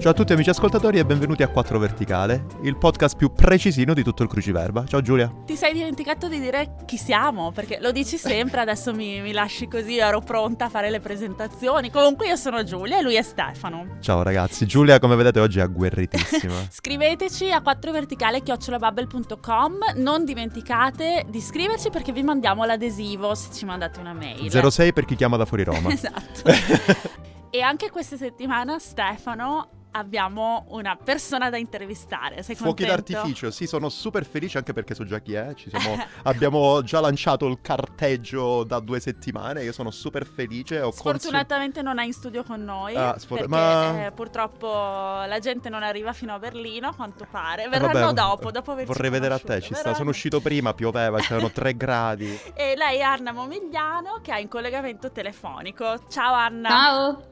Ciao a tutti amici ascoltatori e benvenuti a 4 Verticale, il podcast più precisino di tutto il cruciverba. Ciao Giulia. Ti sei dimenticato di dire chi siamo, perché lo dici sempre, adesso mi, mi lasci così, ero pronta a fare le presentazioni. Comunque io sono Giulia e lui è Stefano. Ciao ragazzi, Giulia come vedete oggi è agguerritissima. Scriveteci a 4verticale.com, non dimenticate di scriverci perché vi mandiamo l'adesivo se ci mandate una mail. 06 per chi chiama da fuori Roma. esatto. e anche questa settimana Stefano abbiamo una persona da intervistare. Sei Fuochi contento? d'artificio, sì, sono super felice anche perché so già chi è. Ci siamo, abbiamo già lanciato il carteggio da due settimane. Io sono super felice. Ho Sfortunatamente non è in studio con noi. Ah, sfor- perché ma- eh, purtroppo la gente non arriva fino a Berlino, a quanto pare. Eh, Verranno vabbè, dopo, dopo averci Vorrei vedere a te, ci sta. Sono uscito prima, pioveva, c'erano 3 gradi. E lei è Anna Momigliano che ha in collegamento telefonico. Ciao Anna. Ciao!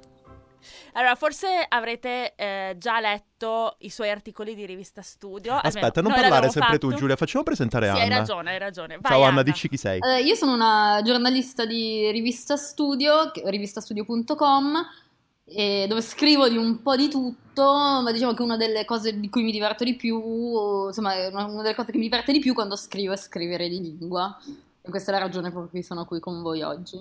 Allora, forse avrete eh, già letto i suoi articoli di rivista studio. almeno Aspetta, non noi parlare sempre tu, fatto. Giulia. Facciamo presentare Sì, Anna. hai ragione, hai ragione. Vai, Ciao Anna, dici chi sei. Eh, io sono una giornalista di Rivista Studio, rivistastudio.com, e dove scrivo di un po' di tutto, ma diciamo che una delle cose di cui mi diverto di più, insomma, una delle cose che mi diverte di più quando scrivo è scrivere di lingua. E questa è la ragione per cui sono qui con voi oggi.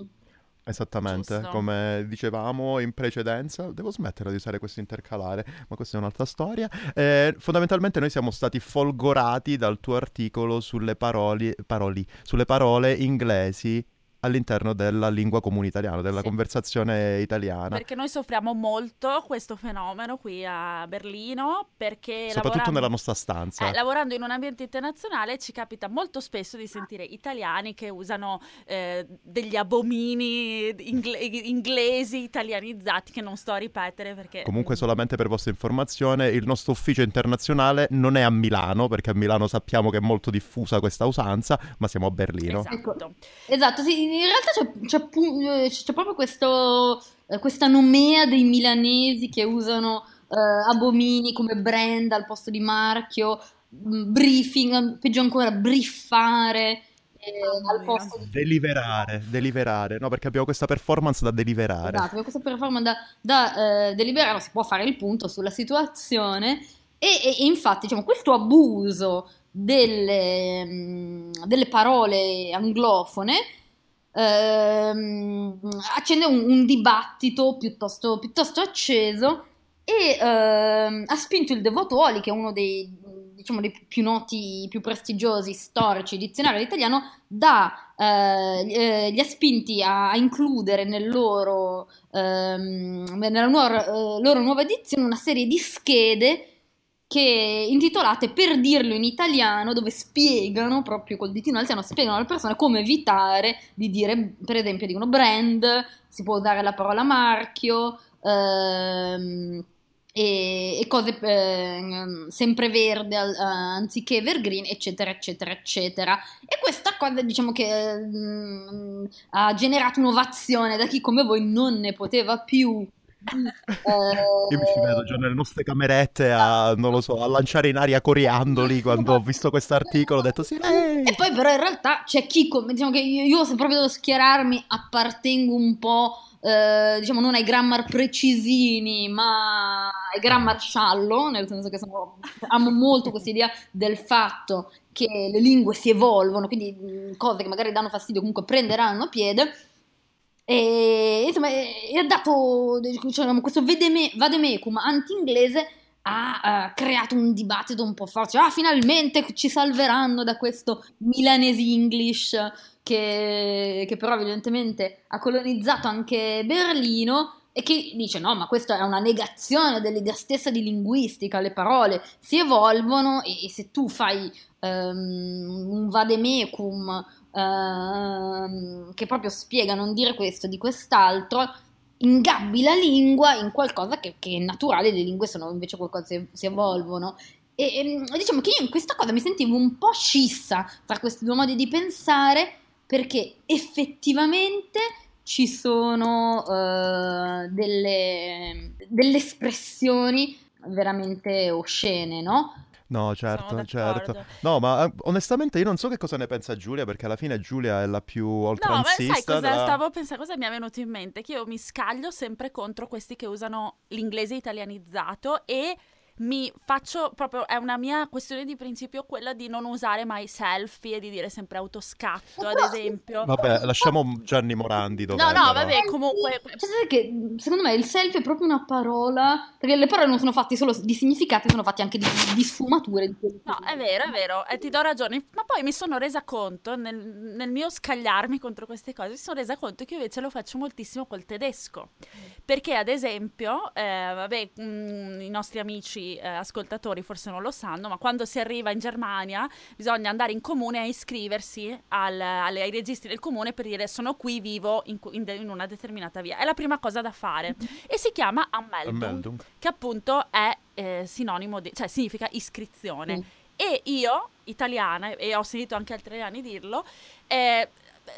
Esattamente, Giusto. come dicevamo in precedenza, devo smettere di usare questo intercalare, ma questa è un'altra storia. Eh, fondamentalmente noi siamo stati folgorati dal tuo articolo sulle paroli, paroli, sulle parole inglesi all'interno della lingua comune italiana, della Sì. conversazione italiana, Perché noi soffriamo molto questo fenomeno qui a Berlino, perché soprattutto nella nostra stanza. Eh, lavorando in un ambiente internazionale ci capita molto spesso di sentire italiani che usano eh, degli abomini ingle- inglesi italianizzati che non sto a ripetere perché... Comunque solamente per vostra informazione, il nostro ufficio internazionale non è a Milano, perché a Milano sappiamo che è molto diffusa questa usanza, ma siamo a Berlino. Esatto. Esatto, sì, in realtà c'è, c'è eh, c'è proprio questo, eh, questa nomea dei milanesi che usano eh, abomini come brand al posto di marchio, mh, briefing, peggio ancora, briffare eh, al posto di... Deliberare, deliberare, no, perché abbiamo questa performance da deliberare. Esatto, abbiamo questa performance da, da, eh, deliberare, si può fare il punto sulla situazione. E, e- e infatti diciamo, questo abuso delle, mh, delle parole anglofone ehm, accende un, un dibattito piuttosto, piuttosto acceso e ehm, ha spinto il Devotuoli, che è uno dei, diciamo, dei più noti, più prestigiosi storici dizionari italiano, da, eh, eh, li ha spinti a, a includere nel loro, ehm, nella nuova- eh, loro nuova edizione una serie di schede che intitolate Per dirlo in italiano, dove spiegano proprio col ditino alziano, spiegano alle persone come evitare di dire, per esempio, dicono brand, si può usare la parola marchio, ehm, e, e cose eh, sempre verde al- anziché evergreen, eccetera, eccetera, eccetera. E questa cosa, diciamo che mm, ha generato un'ovazione da chi come voi non ne poteva più. Di, Io mi ci vedo già nelle nostre camerette a, non lo so, a lanciare in aria coriandoli quando ho visto questo articolo, ho detto sì, lei. E poi però in realtà c'è chi, come- diciamo che io, io se proprio devo schierarmi, appartengo un po', eh, diciamo non ai grammar precisini, ma ai grammar sciallo, nel senso che sono- amo molto questa idea del fatto che le lingue si evolvono, quindi mh, cose che magari danno fastidio comunque prenderanno piede. E insomma, ha dato diciamo, questo vademecum anti-inglese ha eh, creato un dibattito un po' forte. Ah, finalmente ci salveranno da questo milanese English che, che però evidentemente ha colonizzato anche Berlino e che dice no, ma questa è una negazione dell'idea stessa di linguistica, le parole si evolvono e, e se tu fai ehm, un vademecum ehm, che proprio spiega non dire questo di quest'altro, ingabbi la lingua in qualcosa che, che è naturale, le lingue sono invece qualcosa che si evolvono. E, e, diciamo che io in questa cosa mi sentivo un po' scissa tra questi due modi di pensare perché effettivamente ci sono eh, delle, delle espressioni veramente oscene, no? No, certo, certo. No, ma eh, onestamente io non so che cosa ne pensa Giulia, perché alla fine Giulia è la più No, ma sai oltranzista cosa della- stavo pensando? Cosa mi è venuto in mente? Che io mi scaglio sempre contro questi che usano l'inglese italianizzato e mi faccio proprio, è una mia questione di principio quella di non usare mai selfie e di dire sempre autoscatto, ad esempio. Vabbè, lasciamo Gianni Morandi dov'è, No, no, vabbè, comunque... Cioè, sai che secondo me il selfie è proprio una parola, perché le parole non sono fatte solo di significati, sono fatte anche di, di sfumature. Di No, è vero, è vero, e ti do ragione, ma poi mi sono resa conto nel, nel mio scagliarmi contro queste cose, mi sono resa conto che io invece lo faccio moltissimo col tedesco, perché ad esempio, eh, vabbè, mm, i nostri amici eh, ascoltatori forse non lo sanno, ma quando si arriva in Germania bisogna andare in comune a iscriversi al- alle- ai registri del comune per dire sono qui, vivo in, in de- in una determinata via, è la prima cosa da fare e si chiama Anmeldung Anmeldung. che appunto è eh, sinonimo di, cioè significa iscrizione. Mm. E io, italiana, e ho sentito anche altri italiani dirlo, eh,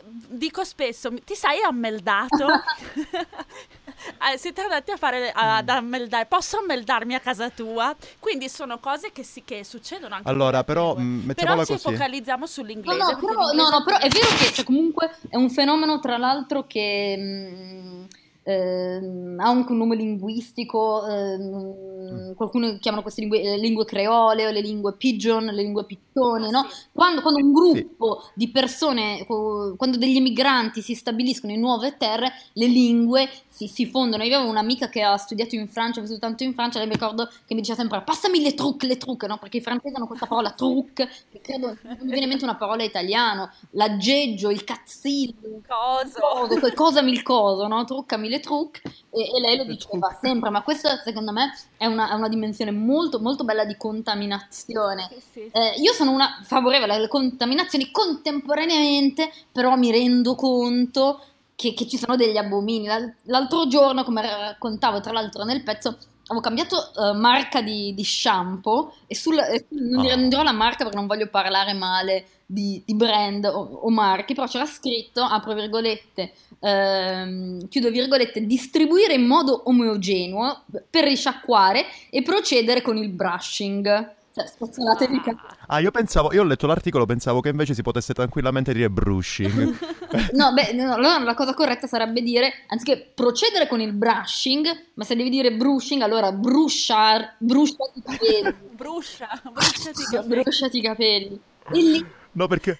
dico spesso, ti sei ammeldato? Eh, siete andati a fare ad ammeldare, posso ammeldarmi a casa tua? Quindi sono cose che, si, che succedono anche Allora, però, mh, mettiamola però ci così. focalizziamo No, sull'inglese. no, perché però, l'inglese no, no, però è vero che cioè, comunque è un fenomeno tra l'altro che mh, ehm, ha anche un nome linguistico, ehm, qualcuno chiamano queste lingue le lingue creole o le lingue pigeon, le lingue pittone, Ah, no? Quando, quando un gruppo di persone, quando degli emigranti si stabiliscono in nuove terre, le lingue si, si fondono. Io avevo un'amica che ha studiato in Francia, ha vissuto tanto in Francia, lei mi ricordo che mi diceva sempre passami le truc, le truc, no? Perché i francesi hanno questa parola truc, che credo non mi viene in mente una parola italiano, l'aggeggio, il cazzillo, Coso. coso, quel il coso, no? Truccami le truc, e, e lei lo diceva sempre, ma questa secondo me è una, è una dimensione molto, molto bella di contaminazione. Sì, sì. Eh, io sono una favorevole alle contaminazioni contemporaneamente, però mi rendo conto che, che ci sono degli abomini. L'al- L'altro giorno, come raccontavo tra l'altro nel pezzo, avevo cambiato eh, marca di, di shampoo e sul, e non, dirò, Ah. non dirò la marca perché non voglio parlare male di, di brand o, o marchi, però c'era scritto, apro virgolette, ehm, chiudo virgolette, distribuire in modo omogeneo per risciacquare e procedere con il brushing. Cioè, spazzonatevi i capelli. Ah, io pensavo, io ho letto l'articolo, pensavo che invece si potesse tranquillamente dire brushing. No, beh, no, allora la cosa corretta sarebbe dire, anziché procedere con il brushing, ma se devi dire brushing, allora bruciar, bruciati i capelli. Bruscia, bruciati i capelli. bruciati i capelli. E lì, no, perché...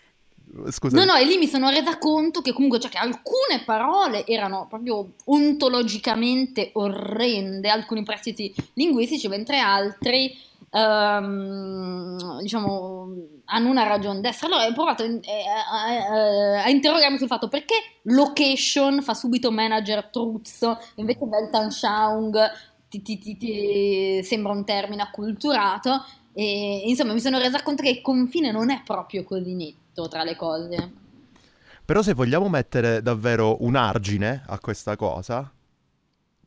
Scusa. no, no, e lì mi sono resa conto che comunque, cioè, che alcune parole erano proprio ontologicamente orrende, alcuni prestiti linguistici, mentre altri, ehm, diciamo, hanno una ragione d'essere. Allora ho provato eh, a, a- a interrogarmi sul fatto perché location fa subito manager truzzo, invece Weltanschauung ti, ti- ti- ti sembra un termine acculturato. E insomma, mi sono resa conto che il confine non è proprio così netto tra le cose. Però se vogliamo mettere davvero un argine a questa cosa,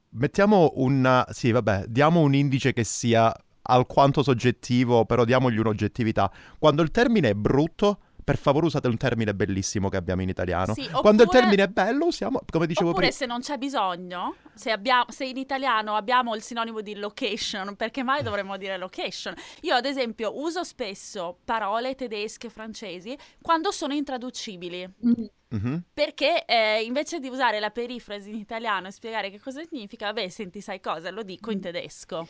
mettiamo un... Sì, vabbè, diamo un indice che sia alquanto soggettivo, però diamogli un'oggettività. Quando il termine è brutto, per favore usate un termine bellissimo che abbiamo in italiano. Sì, Quando il oppure- termine è bello, usiamo, come dicevo Oppure prima... se non c'è bisogno, se, abbiamo- se in italiano abbiamo il sinonimo di location, perché mai dovremmo dire location? Io ad esempio uso spesso parole tedesche, francesi, quando sono intraducibili. Mm. Mhm. Perché eh, invece di usare la perifrasi in italiano e spiegare che cosa significa, vabbè, senti, sai cosa, lo dico in tedesco, o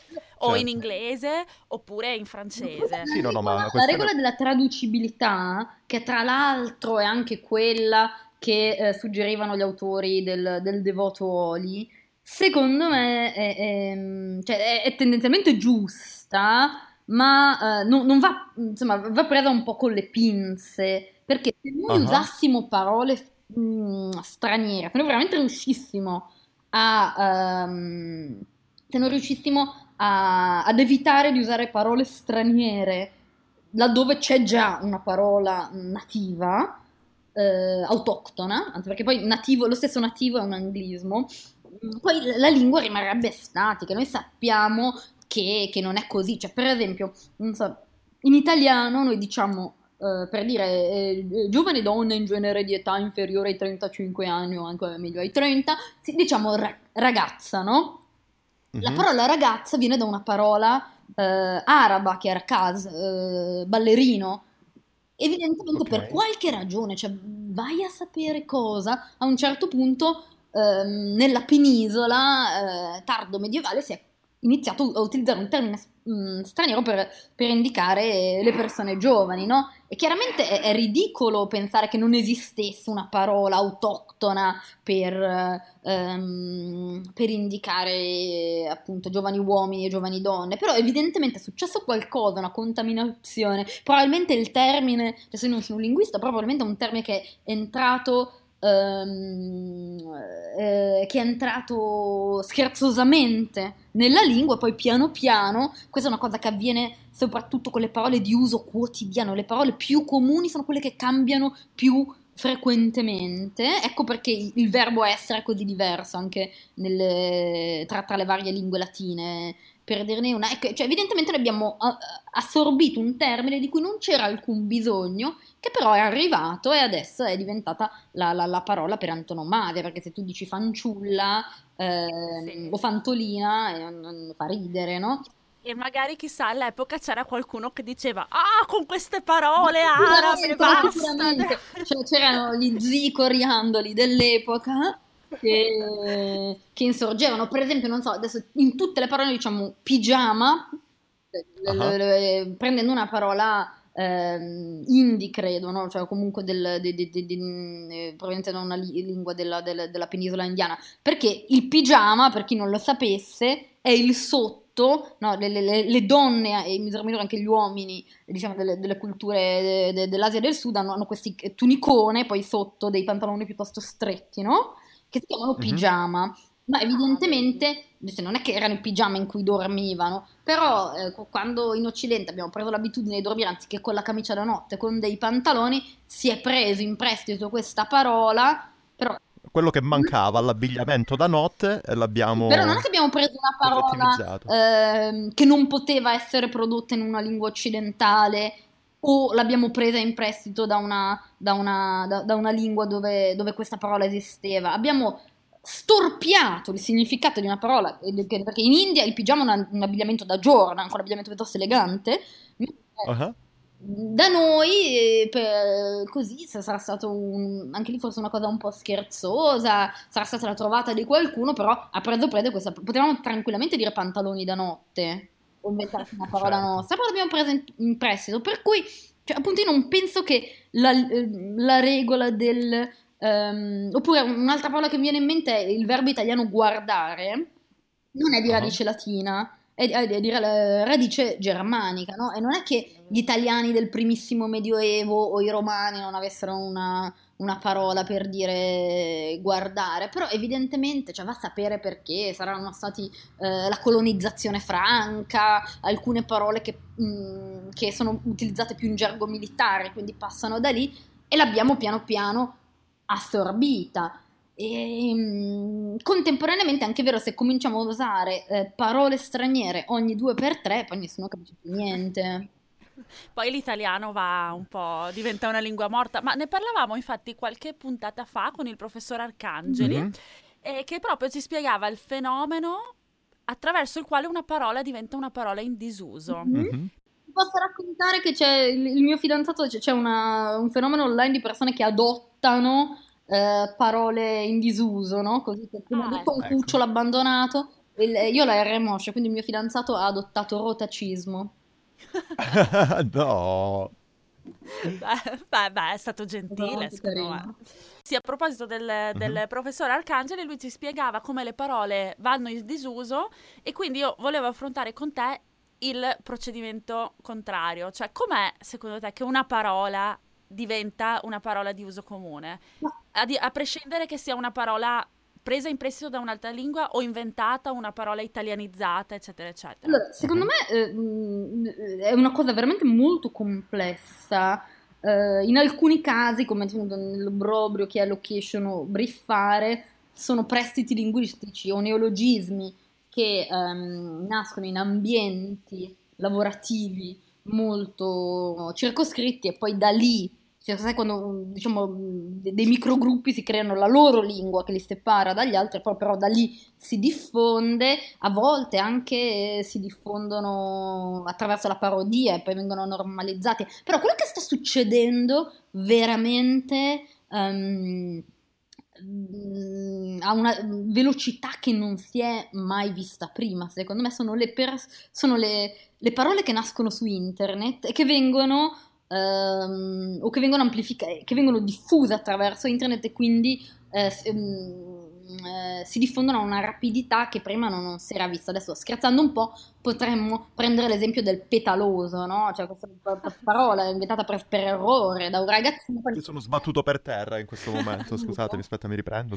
Certo. in inglese, oppure in francese. Sì, no, no, ma la questa è regola della traducibilità, che tra l'altro è anche quella che eh, suggerivano gli autori del, del Devoto Oli, secondo me è, è- cioè, è- è tendenzialmente giusta, ma eh, non, non va, insomma, va presa un po' con le pinze, perché se noi Ah. usassimo parole mm, straniere, se noi veramente riuscissimo a... ehm, se non riuscissimo a- ad evitare di usare parole straniere laddove c'è già una parola nativa, eh, autoctona, anzi perché poi nativo, lo stesso nativo è un anglismo, poi la lingua rimarrebbe statica, noi sappiamo che, che non è così, cioè per esempio, non so, in italiano noi diciamo, eh, per dire eh, eh, giovani donne in genere di età inferiore ai 35 anni o anche meglio ai 30, sì, diciamo ra- ragazza, no? La Mhm. parola ragazza viene da una parola eh, araba, che era Kaz, eh, ballerino, evidentemente per Ok. qualche ragione, cioè vai a sapere cosa, a un certo punto ehm, nella penisola eh, tardo medievale si è iniziato a utilizzare un termine mm, straniero per, per indicare le persone giovani, no? E chiaramente è, è ridicolo pensare che non esistesse una parola autoctona per, ehm, per indicare appunto giovani uomini e giovani donne, però evidentemente è successo qualcosa, una contaminazione, probabilmente il termine, adesso io non sono un linguista, però probabilmente è un termine che è entrato che è entrato scherzosamente nella lingua, poi piano piano, questa è una cosa che avviene soprattutto con le parole di uso quotidiano, le parole più comuni sono quelle che cambiano più frequentemente, ecco perché il verbo essere è così diverso anche nelle- tra, tra le varie lingue latine. Per dirne una, ecco, cioè, evidentemente noi abbiamo eh, assorbito un termine di cui non c'era alcun bisogno, che però è arrivato e adesso è diventata la, la- la parola per antonomasia, perché se tu dici fanciulla ehm, Sì. o fantolina eh, fa ridere, no? E magari chissà all'epoca c'era qualcuno che diceva Ah, con queste parole arabe, basta! sicuramente. Cioè, c'erano gli zii coriandoli dell'epoca che, che insorgevano. Per esempio, non so, adesso in tutte le parole diciamo pigiama, le- Ah. le- le- prendendo una parola ehm, indie, credo, no? Cioè comunque del, di- di- di- eh, proveniente da una li- lingua della, della- della penisola indiana. Perché il pigiama, per chi non lo sapesse, è il sotto, no? le, le- le- le donne e in misura minore anche gli uomini, diciamo delle, delle culture de- de- dell'Asia del Sud hanno, hanno questi tunicone, poi sotto dei pantaloni piuttosto stretti, no? Che si chiamano Mhm. pigiama. Ma evidentemente cioè, non è che erano i pigiama in cui dormivano, però eh, qu- quando in Occidente abbiamo preso l'abitudine di dormire anziché con la camicia da notte, con dei pantaloni, si è preso in prestito questa parola, però, Quello che mancava all'abbigliamento da notte e l'abbiamo però non è che abbiamo preso una parola ehm, che non poteva essere prodotta in una lingua occidentale o l'abbiamo presa in prestito da una, da una- da- da una lingua dove, dove questa parola esisteva. Abbiamo storpiato il significato di una parola, perché in India il pigiama è un, abbigliamento da giorno, anche un abbigliamento piuttosto elegante. Ah, Da noi, eh, per- così, sa- sarà stato un- anche lì forse una cosa un po' scherzosa, sarà stata la trovata di qualcuno, però ha preso prede questa... Potevamo tranquillamente dire pantaloni da notte, o inventarci una parola Certo. nostra, però l'abbiamo presa in, in prestito, per cui, cioè, appunto io non penso che la, la regola del... ehm, oppure un'altra parola che mi viene in mente è il verbo italiano guardare, non è di Ah. radice latina, è è di ra- radice germanica, no? E non è che gli italiani del primissimo medioevo o i romani non avessero una, una parola per dire guardare, però evidentemente, cioè va a sapere perché, saranno stati eh, la colonizzazione franca, alcune parole che, mh, che sono utilizzate più in gergo militare, quindi passano da lì e l'abbiamo piano piano assorbita. E, mm, contemporaneamente è anche vero se cominciamo a usare eh, parole straniere ogni due per tre, poi nessuno capisce più niente. Poi l'italiano va un po', diventa una lingua morta, ma ne parlavamo infatti qualche puntata fa con il professor Arcangeli, Mhm. eh, che proprio ci spiegava il fenomeno attraverso il quale una parola diventa una parola in disuso. Mhm. Mhm. Ti posso raccontare che c'è il, mio fidanzato, c'è, c'è una- un fenomeno online di persone che adottano eh, parole in disuso, no? Così che prima Ah, di tutto un ecco. cucciolo abbandonato. Il- io la R moscia, quindi il mio fidanzato ha adottato rotacismo. no. Beh, beh, beh, è stato gentile, Molto secondo me. carino. Sì, a proposito del, del Mhm. professor Arcangeli, lui ci spiegava come le parole vanno in disuso e quindi io volevo affrontare con te il procedimento contrario, cioè com'è secondo te che una parola diventa una parola di uso comune, a, di- a prescindere che sia una parola presa in prestito da un'altra lingua o inventata, una parola italianizzata, eccetera, eccetera. Allora, secondo me eh, mh, è una cosa veramente molto complessa. Eh, in alcuni casi, come nell'obbrobrio che è location o briffare, sono prestiti linguistici o neologismi che ehm, nascono in ambienti lavorativi molto circoscritti e poi da lì cioè, sai quando diciamo dei microgruppi si creano la loro lingua che li separa dagli altri, poi però da lì si diffonde, a volte anche si diffondono attraverso la parodia e poi vengono normalizzati. Però quello che sta succedendo veramente um, a una velocità che non si è mai vista prima. Secondo me sono le, per- sono le, le parole che nascono su internet e che vengono ehm, o che vengono amplificate, che vengono diffuse attraverso internet e quindi eh, eh, si diffondono a una rapidità che prima non, non, si era vista. Adesso scherzando un po' potremmo prendere l'esempio del petaloso, no? Cioè questa parola inventata per, per errore da un ragazzino. Io sono sbattuto per terra in questo momento, scusatemi, aspetta mi riprendo,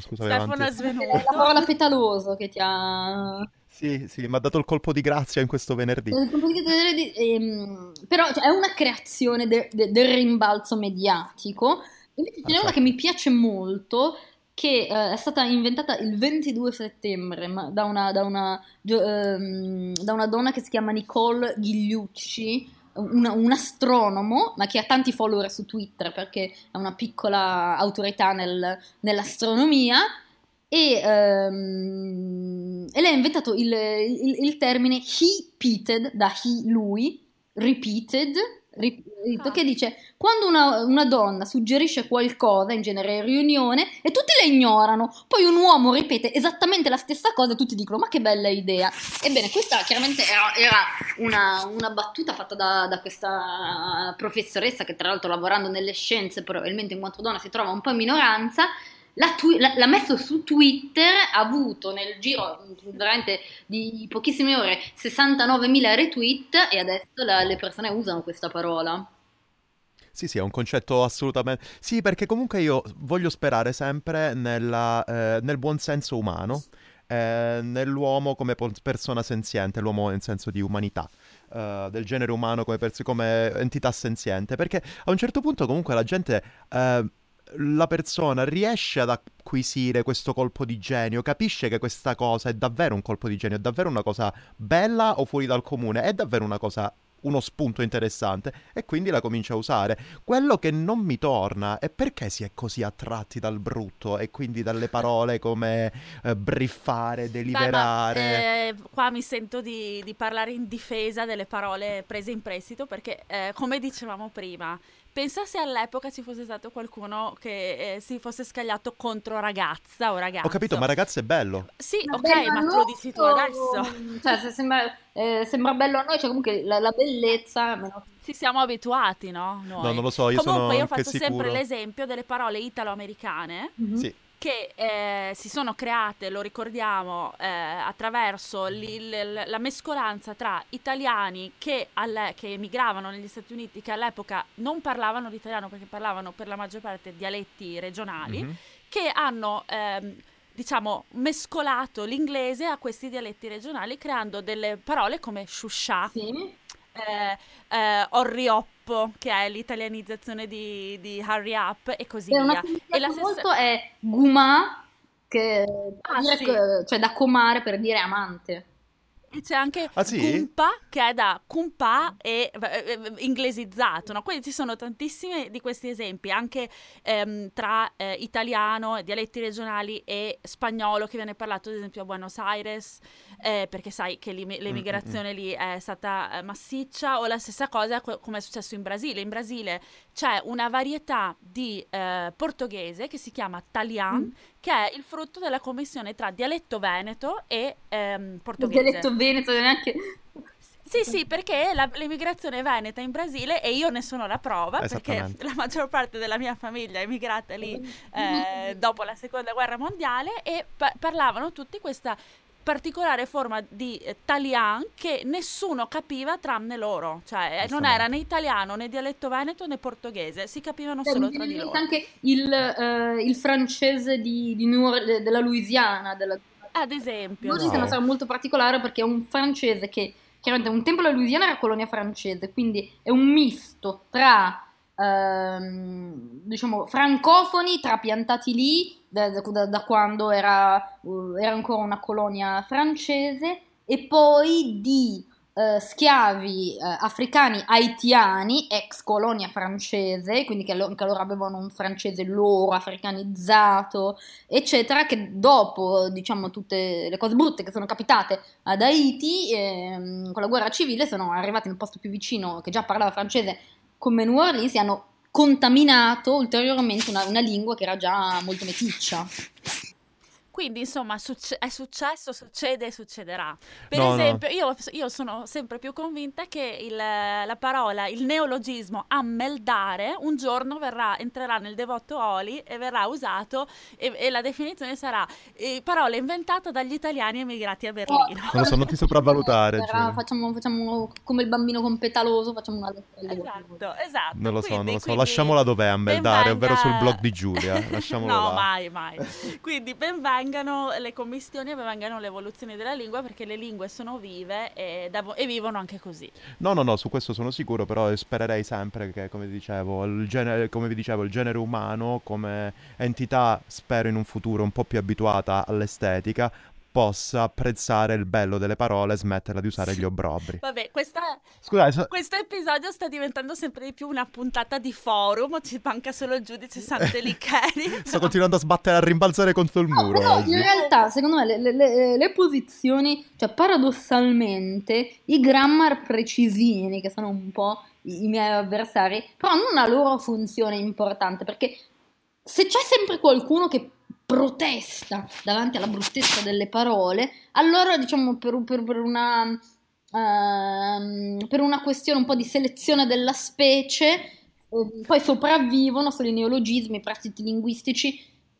è. La parola petaloso che ti ha... Sì, sì, mi ha dato il colpo di grazia in questo venerdì. Di ehm, però cioè, è una creazione de- de- del rimbalzo mediatico. Invece ce n'è una che mi piace molto, che uh, è stata inventata il 22 settembre da una, da, una, um, da una, donna che si chiama Nicole Ghigliucci, un, un, astronomo, ma che ha tanti follower su Twitter perché è una piccola autorità nel, nell'astronomia. E, um, e, lei ha inventato il, il, il termine he-peated, da he, lui, repeated, rito che dice quando una, una, donna suggerisce qualcosa, in genere riunione, e tutti la ignorano, poi un uomo ripete esattamente la stessa cosa e tutti dicono ma che bella idea. Ebbene, questa chiaramente era, era una, una, battuta fatta da, da, questa professoressa che tra l'altro lavorando nelle scienze, probabilmente in quanto donna si trova un po' in minoranza, L'ha, twi- l'ha, messo su Twitter, ha avuto nel giro veramente di pochissime ore 69.000 retweet e adesso la, le persone usano questa parola. Sì, sì, è un concetto assolutamente... Sì, perché comunque io voglio sperare sempre nella, eh, nel buon senso umano, eh, nell'uomo come persona senziente, l'uomo nel senso di umanità. Uh, del genere umano come, pers- come, entità senziente perché a un certo punto comunque la gente uh, la persona riesce ad acquisire questo colpo di genio, capisce che questa cosa è davvero un colpo di genio, è davvero una cosa bella o fuori dal comune, è davvero una cosa uno spunto interessante e quindi la comincia a usare. Quello che non mi torna è perché si è così attratti dal brutto e quindi dalle parole come eh, briffare, deliberare. Beh, ma, eh, qua mi sento di, di, parlare in difesa delle parole prese in prestito perché, eh, come dicevamo prima, Pensa se all'epoca ci fosse stato qualcuno che eh, si fosse scagliato contro ragazza o ragazzo. Ho capito, ma ragazza è bello. Sì, ma ok, ma tu lo dici tu adesso. Cioè, se sembra, eh, sembra bello a noi, cioè comunque la, la bellezza... Ci siamo abituati, no? Noi. No, non lo so, io comunque, sono io faccio sicuro. sempre l'esempio delle parole italo-americane. Mm-hmm. Sì che eh, si sono create, lo ricordiamo, eh, attraverso li, li, la mescolanza tra italiani che, alle, che, emigravano negli Stati Uniti, che all'epoca non parlavano l'italiano perché parlavano per la maggior parte dialetti regionali, mm-hmm. che hanno... Ehm, diciamo, mescolato l'inglese a questi dialetti regionali creando delle parole come shusha, sì. Eh, eh, orri up, che è l'italianizzazione di, di Hurry Up e così e via. E la stessa... molto è Guma, che ah, sì. cioè da comare per dire amante. E c'è anche ah, sì? Kumpa, che è da Kumpa e eh, inglesizzato, no? Quindi ci sono tantissimi di questi esempi, anche ehm, tra eh, italiano, dialetti regionali e spagnolo, che viene parlato ad esempio a Buenos Aires, eh, perché sai che l'emigrazione mm-hmm. lì è stata eh, massiccia, o la stessa cosa co- come è successo in Brasile. In Brasile c'è una varietà di eh, portoghese che si chiama Talian, mm. che è il frutto della commissione tra dialetto veneto e ehm, portoghese. Il dialetto veneto neanche... Sì, sì, perché la, l'emigrazione veneta in Brasile e io ne sono la prova perché la maggior parte della mia famiglia è emigrata lì eh, dopo la seconda guerra mondiale e pa- parlavano tutti questa particolare forma di eh, talian che nessuno capiva tranne loro, cioè eh, non era né italiano né dialetto veneto né portoghese, si capivano Beh, solo tra di loro. Anche il, uh, il francese di, di New, della Louisiana, della... ad esempio. Loro no. una molto particolare perché è un francese che chiaramente un tempo la Louisiana era colonia francese, quindi è un misto tra ehm, diciamo francofoni trapiantati lì da, da, da quando era, uh, era, ancora una colonia francese e poi di eh, schiavi eh, africani haitiani, ex colonia francese, quindi che, lo- che loro avevano un francese loro, africanizzato, eccetera, che dopo, diciamo, tutte le cose brutte che sono capitate ad Haiti, ehm, con la guerra civile, sono arrivati nel posto più vicino, che già parlava francese, come New Orleans, hanno contaminato ulteriormente una, una lingua che era già molto meticcia. Quindi, insomma, succe- è successo, succede e succederà. Per No, no. esempio, io, io sono sempre più convinta che il- la parola, il neologismo ammeldare, un giorno verrà, entrerà nel devoto Oli e verrà usato e, e la definizione sarà eh, parola inventata dagli italiani emigrati a Berlino. Non lo so, non ti sopravvalutare, Però Giulia. Facciamo, facciamo come il bambino con petaloso, facciamo una Esatto, esatto. Non lo so, Quindi- non lo so. quindi Lasciamola dov'è a ben Meldare, ovvero venga- sul blog di Giulia. Lasciamolo no, là. mai, mai. Quindi ben vengano le commistioni e ben vengano le evoluzioni della lingua perché le lingue sono vive e, devo- e vivono anche così. No, no, no, su questo sono sicuro, però spererei sempre che, come dicevo, il genere, come vi dicevo, il genere umano come entità, spero in un futuro un po' più abituata all'estetica, possa apprezzare il bello delle parole e smetterla di usare gli obbrobri. Vabbè, questa- Scusate, so- questo episodio sta diventando sempre di più una puntata di forum, ci manca solo il giudice Sant'Elicheri. sto continuando a sbattere, a rimbalzare contro il No, muro però oggi. in realtà, secondo me, le, le- le- le posizioni, cioè paradossalmente, i grammar precisini, che sono un po' i, i miei avversari, però hanno una loro funzione importante, perché se c'è sempre qualcuno che protesta davanti alla bruttezza delle parole, allora diciamo per, per- per una, ehm, per una questione un po' di selezione della specie, eh, poi sopravvivono solo i neologismi, i prestiti linguistici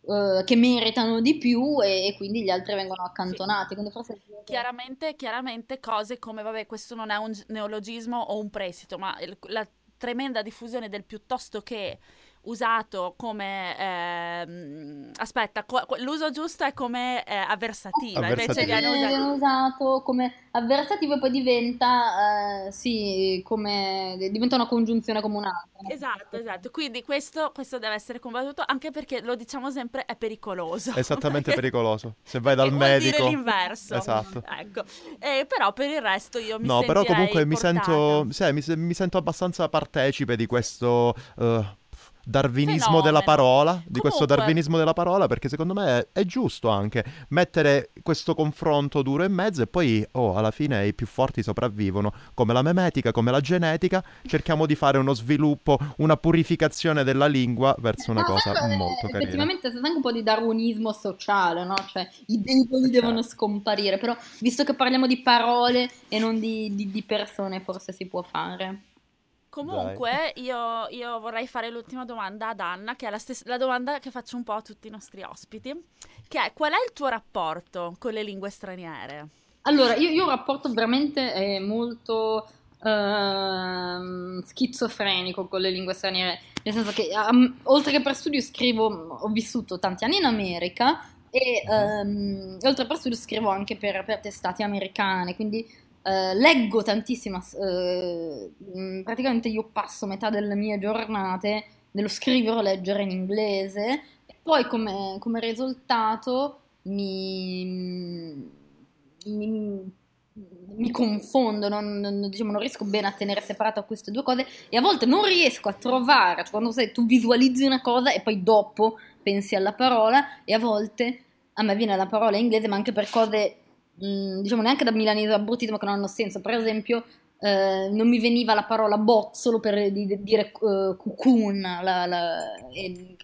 eh, che meritano di più e, e quindi gli altri vengono accantonati. Quindi forse Chiaramente, chiaramente cose come, vabbè, questo non è un neologismo o un prestito, ma il- la tremenda diffusione del piuttosto che usato come... ehm, aspetta, co- l'uso giusto è come eh, avversativa, invece Avversativo. viene usato... viene usato come avversativo e poi diventa, eh, sì, come, diventa una congiunzione comunale. Esatto, esatto. Quindi questo, questo deve essere combattuto anche perché lo diciamo sempre è pericoloso. Esattamente Perché- pericoloso. Se vai dal vuol dire medico... l'inverso. Esatto. Ecco. Eh, però per il resto io mi No, però comunque mi portata. sento, sì, mi, mi sento abbastanza partecipe di questo eh, darwinismo della Fenomeno. parola, di questo Comunque- darwinismo della parola, perché secondo me è, è giusto anche mettere questo confronto duro in mezzo e poi, oh, alla fine i più forti sopravvivono, come la memetica, come la genetica, cerchiamo di fare uno sviluppo, una purificazione della lingua verso una No, cosa sai, eh, molto carina. Effettivamente c'è anche un po' di darwinismo sociale, no? Cioè i deboli devono scomparire, però visto che parliamo di parole e non di, di- di persone, forse si può fare. Comunque, io, io vorrei fare l'ultima domanda ad Anna, che è la, stessa, la domanda che faccio un po' a tutti i nostri ospiti, che è qual è il tuo rapporto con le lingue straniere? Allora, io, io ho un rapporto veramente eh, molto ehm, schizofrenico con le lingue straniere, nel senso che um, oltre che per studio scrivo, ho vissuto tanti anni in America e ehm, oltre per studio scrivo anche per, per testate americane, quindi eh, leggo tantissimo, eh, mh, praticamente io passo metà delle mie giornate nello scrivere o leggere in inglese e poi come, come risultato mi, mi, mi confondo, non, non- diciamo, non riesco bene a tenere separate queste due cose e a volte non riesco a trovare, cioè quando sai, tu visualizzi una cosa e poi dopo pensi alla parola e a volte a me viene la parola in inglese ma anche per cose, mh, diciamo neanche da milanese abbrutite ma che non hanno senso, per esempio eh, non mi veniva la parola bozzolo per di- di- dire eh, cocoon la- la-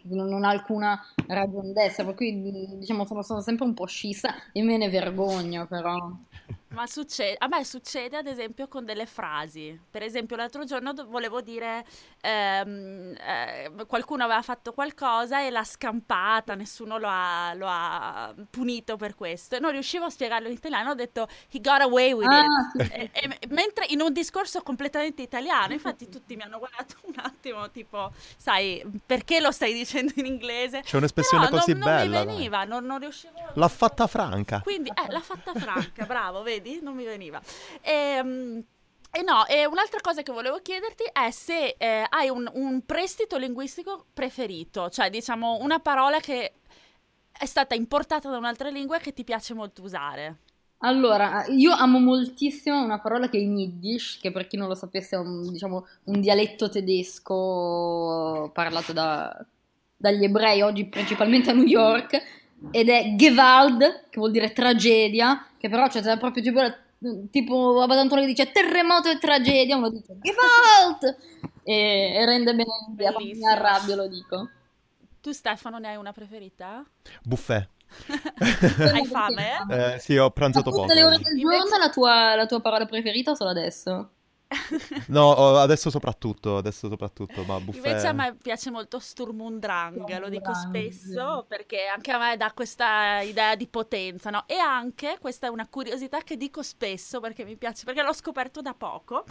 non, ha alcuna ragione d'essere, per cui diciamo sono, sono sempre un po' scissa e me ne vergogno però. Ma succede, a me succede ad esempio con delle frasi. Per esempio, l'altro giorno do- volevo dire ehm, eh, qualcuno aveva fatto qualcosa e l'ha scampata, nessuno lo ha, lo ha punito per questo. E non riuscivo a spiegarlo in italiano, ho detto he got away with it. Ah, sì. E- e- mentre in un discorso completamente italiano, infatti tutti mi hanno guardato un attimo, tipo, sai, perché lo stai dicendo in inglese? C'è un'espressione Però così non, bella. Non mi veniva, non, non riuscivo L'ha fatta franca. quindi, eh, l'ha fatta franca, bravo, vedi? Non mi veniva. Ehm, E no, e un'altra cosa che volevo chiederti è se eh, hai un, un prestito linguistico preferito, cioè diciamo una parola che è stata importata da un'altra lingua e che ti piace molto usare. Allora, io amo moltissimo una parola che è in Yiddish, che per chi non lo sapesse è un, diciamo, un dialetto tedesco parlato da- dagli ebrei oggi principalmente a New York, ed è Gewalt, che vuol dire tragedia, che però c'è cioè, proprio tipo, tipo Abadantone che dice terremoto e tragedia, uno dice Gewalt! E, e rende bene l'idea, mi arrabbio lo dico. Tu Stefano ne hai una preferita? Buffet. Hai fame? Eh, sì, ho pranzato A tutte poco. le ore del giorno la tua, la tua parola preferita o solo adesso? No, adesso soprattutto, adesso soprattutto, ma buffet... Invece a me piace molto Sturm und Drang, lo dico spesso perché anche a me dà questa idea di potenza, no? E anche, questa è una curiosità che dico spesso perché mi piace, perché l'ho scoperto da poco.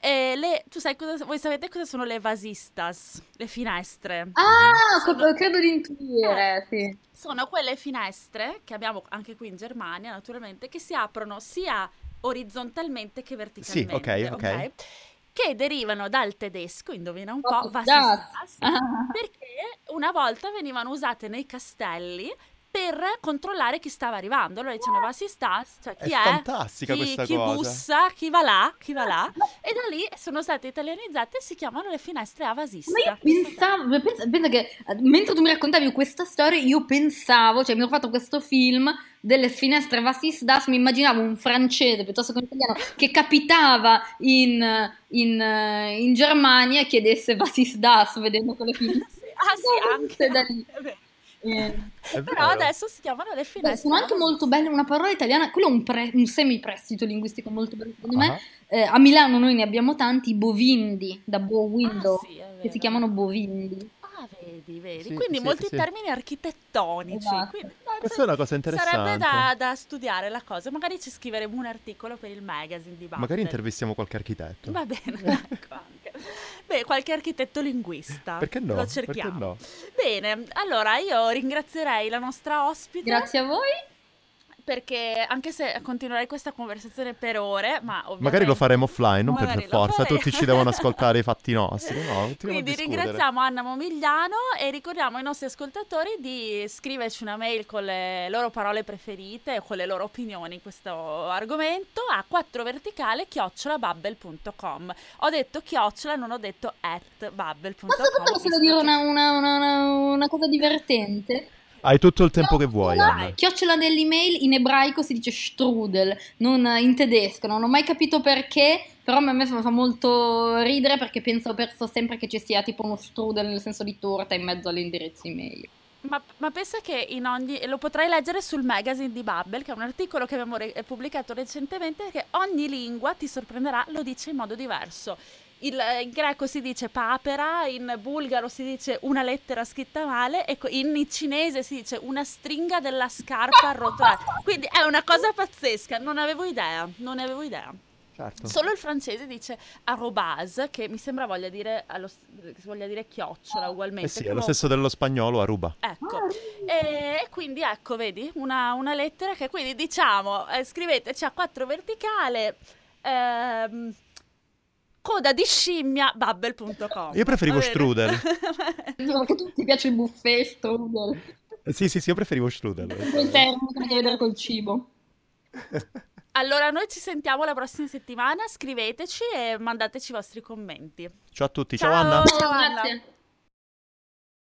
eh, le- tu sai cosa, voi sapete cosa sono le vasistas, le finestre? Ah, Sono- credo di intuire, sì. Sono quelle finestre che abbiamo anche qui in Germania, naturalmente, che si aprono sia orizzontalmente che verticalmente. ok, ok. Che derivano dal tedesco, indovina un po', Oh, Vasistas, Ah. perché una volta venivano usate nei castelli per controllare chi stava arrivando. Allora dicevano Vasistas, cioè È chi è, fantastica chi, questa chi cosa. bussa, chi va là, chi va là. E da lì sono state italianizzate e si chiamano le finestre a vasista. Ma io pensavo, pensa, pensa che eh, mentre tu mi raccontavi questa storia, io pensavo, cioè mi ho fatto questo film delle finestre Vassis Das, mi immaginavo un francese piuttosto che un italiano che capitava in, in, eh, in Germania e chiedesse Vassis Das vedendo quelle finestre. Ah sì, anche. Da lì. È vero. Eh, Però vero. adesso si chiamano le beh, finestre. sono anche molto belle, una parola italiana, quello è un, pre- un semi-prestito linguistico molto bello secondo me. Ah. Eh, a Milano noi ne abbiamo tanti, i bovindi, da bow window, Ah, sì, che si chiamano bovindi. Ah, vedi, vedi. Sì, Quindi sì, molti sì. termini architettonici. Esatto. Quindi, Questa è una cosa interessante. Sarebbe da, da studiare la cosa. Magari ci scriveremo un articolo per il magazine di Bubble. Magari intervistiamo qualche architetto. Va bene, ecco anche. Beh, qualche architetto linguista. Perché no? Lo Perché cerchiamo. no? Bene, allora io ringrazierei la nostra ospite. Grazie a voi. Perché anche se continuerei questa conversazione per ore, ma ovviamente... Magari lo faremo offline, non per Magari per lo forza. faremo. Tutti ci devono ascoltare i fatti nostri. No, Quindi ringraziamo Anna Momigliano e ricordiamo ai nostri ascoltatori di scriverci una mail con le loro parole preferite e con le loro opinioni in questo argomento a 4verticale chiocciolabubble.com. Ho detto chiocciola, non ho detto at bubble.com. Posso, posso solo dire una- una- una- una cosa divertente? Hai tutto il tempo che vuoi, Chiocciola- Anna. Chiocciola dell'email in ebraico si dice strudel, non in tedesco. Non ho mai capito perché, però a me fa fa molto ridere perché penso, penso sempre che ci sia tipo uno strudel nel senso di torta in mezzo all'indirizzo email. Ma, ma pensa che in ogni, e lo potrai leggere sul magazine di Bubble, che è un articolo che abbiamo re- pubblicato recentemente, che ogni lingua ti sorprenderà, lo dice in modo diverso. Il- in greco si dice papera, in bulgaro si dice una lettera scritta male, e co- in cinese si dice una stringa della scarpa arrotolata. Quindi è una cosa pazzesca, non avevo idea, non ne avevo idea. Certo. Solo il francese dice arrobase, che mi sembra voglia dire, allo- voglia dire chiocciola ugualmente. Eh sì, è lo stesso dello spagnolo a ruba. Ecco, e quindi ecco, vedi, una, una lettera che quindi diciamo, eh, scriveteci a 4 verticale, ehm, coda di scimmia, bubble.com. Io preferivo strudel. Perché tu ti piace il buffet, strudel, Eh, Sì, sì, sì, io preferivo strudel. quel termine che ha a che vedere col cibo. allora, noi ci sentiamo la prossima settimana, scriveteci e mandateci i vostri commenti. Ciao a tutti, ciao Anna. Ciao, Anna. Grazie.